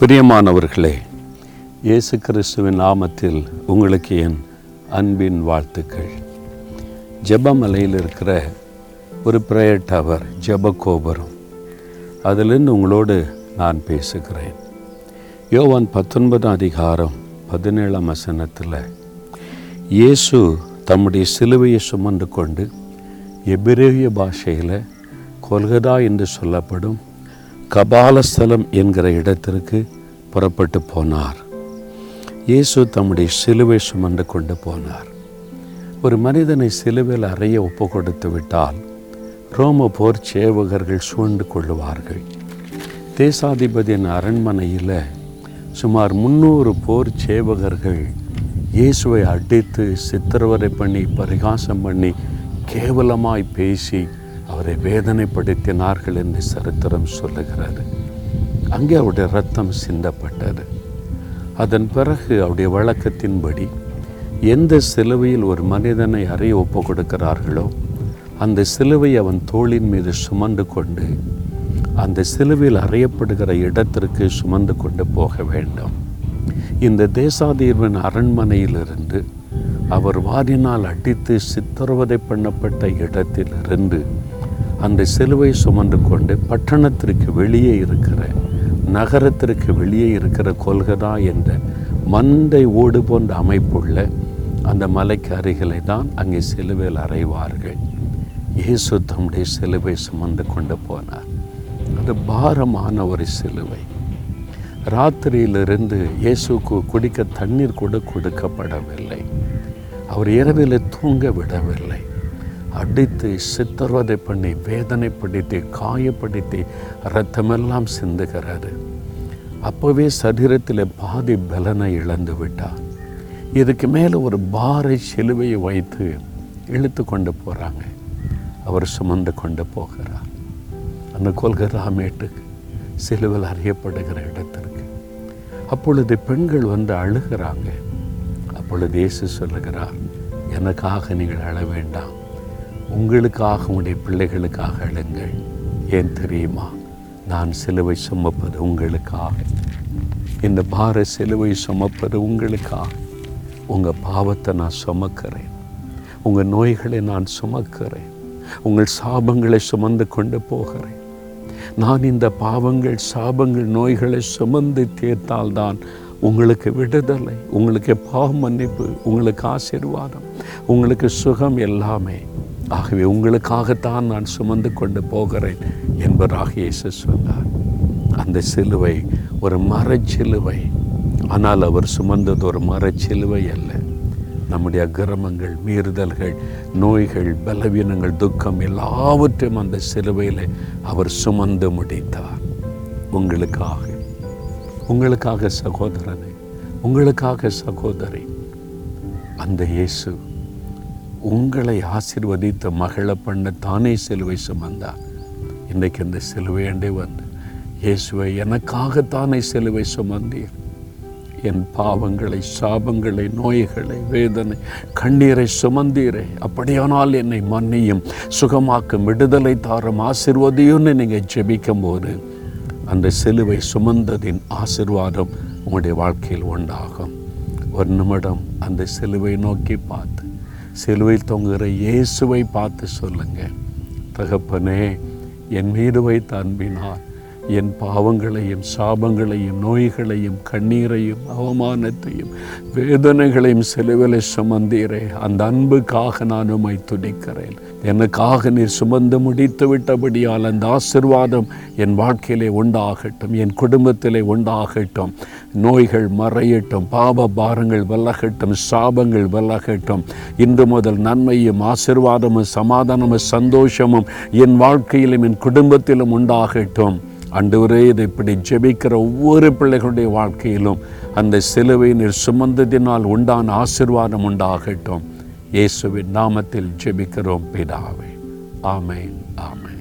பிரியமானவர்களே இயேசு கிறிஸ்துவின் நாமத்தில் உங்களுக்கு என் அன்பின் வாழ்த்துக்கள். ஜெபமலையில் இருக்கிற ஒரு பிரேயர் டவர் ஜெப கோபுரம் அதிலிருந்து உங்களோடு நான் பேசுகிறேன். யோவான் பத்தொன்பதாம் அதிகாரம் பதினேழாம் வசனத்தில் இயேசு தம்முடைய சிலுவையை சுமந்து கொண்டு எபிரேய பாஷையில் கொல்கதா என்று சொல்லப்படும் கபாலஸ்தலம் என்கிற இடத்திற்கு புறப்பட்டு போனார். இயேசு தம்முடைய சிலுவை சுமந்து கொண்டு போனார். ஒரு மனிதனை சிலுவையில் அறைய ஒப்பு கொடுத்து விட்டால் ரோம போர் சேவகர்கள் சூழ்ந்து கொள்ளுவார்கள். தேசாதிபதியின் அரண்மனையில் சுமார் முந்நூறு போர் சேவகர்கள் இயேசுவை அடித்து சித்திரவதை பண்ணி பரிகாசம் பண்ணி கேவலமாய் பேசி அவரை வேதனைப்படுத்தினார்கள் என்று சரித்திரம் சொல்லுகிறார் அங்கே அவருடைய ரத்தம் சிந்தப்பட்டது. அதன் பிறகு அவருடைய வழக்கத்தின்படி எந்த சிலுவையில் ஒரு மனிதனை அறைய ஒப்பு கொடுக்கிறார்களோ அந்த சிலுவை அவன் தோளின் மீது சுமந்து கொண்டு அந்த சிலுவையில் அறையப்படுகிற இடத்திற்கு சுமந்து கொண்டு போக வேண்டும். இந்த தேசாதீர்வின் அரண்மனையிலிருந்து அவர் வாரினால் அடித்து சித்திரவதை பண்ணப்பட்ட இடத்திலிருந்து அந்த சிலுவை சுமந்து கொண்டு பட்டணத்திற்கு வெளியே இருக்கிற நகரத்திற்கு வெளியே இருக்கிற கொல்கதா என்ற மந்தை ஓடு போன்ற அமைப்புள்ள அந்த மலைக்கு அருகிலே தான் அங்கே சிலுவையில் அறைவார்கள். இயேசு தம்முடைய சிலுவை சுமந்து கொண்டு போனார். அது பாரமான ஒரு சிலுவை. ராத்திரியிலிருந்து இயேசுக்கு குடிக்க தண்ணீர் கூட கொடுக்கப்படவில்லை. அவர் இரவில் தூங்க விடவில்லை. அடித்து சித்திரவதை பண்ணி வேதனைப்படுத்தி காயப்படுத்தி ரத்தமெல்லாம் சிந்துகிறாரு அப்போவே சரீரத்தில் பாதி பலனை இழந்து விட்டார். இதுக்கு மேலே ஒரு பாறை சிலுவையை வைத்து இழுத்து கொண்டு போகிறாங்க அவர் சுமந்து கொண்டு போகிறார். அந்த கொல்கராமேட்டுக்கு சிலுவில் அறியப்படுகிற இடத்திற்கு. அப்பொழுது பெண்கள் வந்து அழுகிறாங்க. அப்பொழுது இயேசு சொல்லுகிறார் எனக்காக நீங்கள் அழ வேண்டாம். உங்களுக்காக உங்களுடைய பிள்ளைகளுக்காக எழுங்கள். ஏன் தெரியுமா? நான் சிலுவை சுமப்பது உங்களுக்காக. இந்த பார சிலுவை சுமப்பது உங்களுக்காக. உங்கள் பாவத்தை நான் சுமக்கிறேன். உங்கள் நோய்களை நான் சுமக்கிறேன். உங்கள் சாபங்களை சுமந்து கொண்டு போகிறேன். நான் இந்த பாவங்கள் சாபங்கள் நோய்களை சுமந்து தீர்த்தால்தான் உங்களுக்கு விடுதலை உங்களுக்கு பாவ மன்னிப்பு உங்களுக்கு ஆசீர்வாதம் உங்களுக்கு சுகம் எல்லாமே. ஆகவே உங்களுக்காகத்தான் நான் சுமந்து கொண்டு போகிறேன் என்பதாக இயேசு சொன்னார். அந்த சிலுவை ஒரு மரச்சிலுவை. ஆனால் அவர் சுமந்தது ஒரு மரச்சிலுவை அல்ல. நம்முடைய அக்கிரமங்கள் மீறுதல்கள் நோய்கள் பலவீனங்கள் துக்கம் எல்லாவற்றையும் அந்த சிலுவையில் அவர் சுமந்து முடித்தார். உங்களுக்காக. உங்களுக்காக சகோதரனை உங்களுக்காக சகோதரி. அந்த இயேசு உங்களை ஆசிர்வதித்த மகள பண்ண தானே சிலுவை சுமந்தார். இன்றைக்கு இந்த சிலுவை அண்டே வந்து இயேசுவை எனக்காகத்தானே சிலுவை சுமந்தீர். என் பாவங்களை சாபங்களை நோய்களை வேதனை கண்ணீரை சுமந்தீரே. அப்படியானால் என்னை மன்னியும் சுகமாக்கும் விடுதலை தாரும் ஆசிர்வதியும்னு நீங்கள் ஜெபிக்கும் போது அந்த சிலுவை சுமந்ததின் ஆசிர்வாதம் உங்களுடைய வாழ்க்கையில் உண்டாகும். ஒரு நிமிடம் அந்த சிலுவை நோக்கி பார்த்து சிலுவையில் தொங்குகிற இயேசுவை பார்த்து சொல்லுங்கள் தகப்பனே என் மீது வைத்த அன்பினால் என் பாவங்களையும் சாபங்களையும் நோய்களையும் கண்ணீரையும் அவமானத்தையும் வேதனைகளையும் சிலுவிலை சுமந்தீரே. அந்த அன்புக்காக நான் உமை துடிக்கிறேன் எனக்காக நீர் சுமந்து முடித்து விட்டபடியால் அந்த ஆசிர்வாதம் என் வாழ்க்கையிலே உண்டாகட்டும் என் குடும்பத்திலே உண்டாகட்டும். நோய்கள் மறையட்டும் பாப பாரங்கள் விலகட்டும் சாபங்கள் விலகட்டும். இன்று முதல் நன்மையும் ஆசிர்வாதமும் சமாதானமும் சந்தோஷமும் என் வாழ்க்கையிலும் என் குடும்பத்திலும் உண்டாகட்டும். அன்றுவரே இதை இப்படி ஜெபிக்கிற ஒவ்வொரு பிள்ளைகளுடைய வாழ்க்கையிலும் அந்த சிலுவை நீர் சுமந்ததினால் உண்டான ஆசிர்வாதம் உண்டாகட்டும். இயேசுவின் நாமத்தில் ஜெபிக்கிறோம் பிதாவே. ஆமேன் ஆமேன்.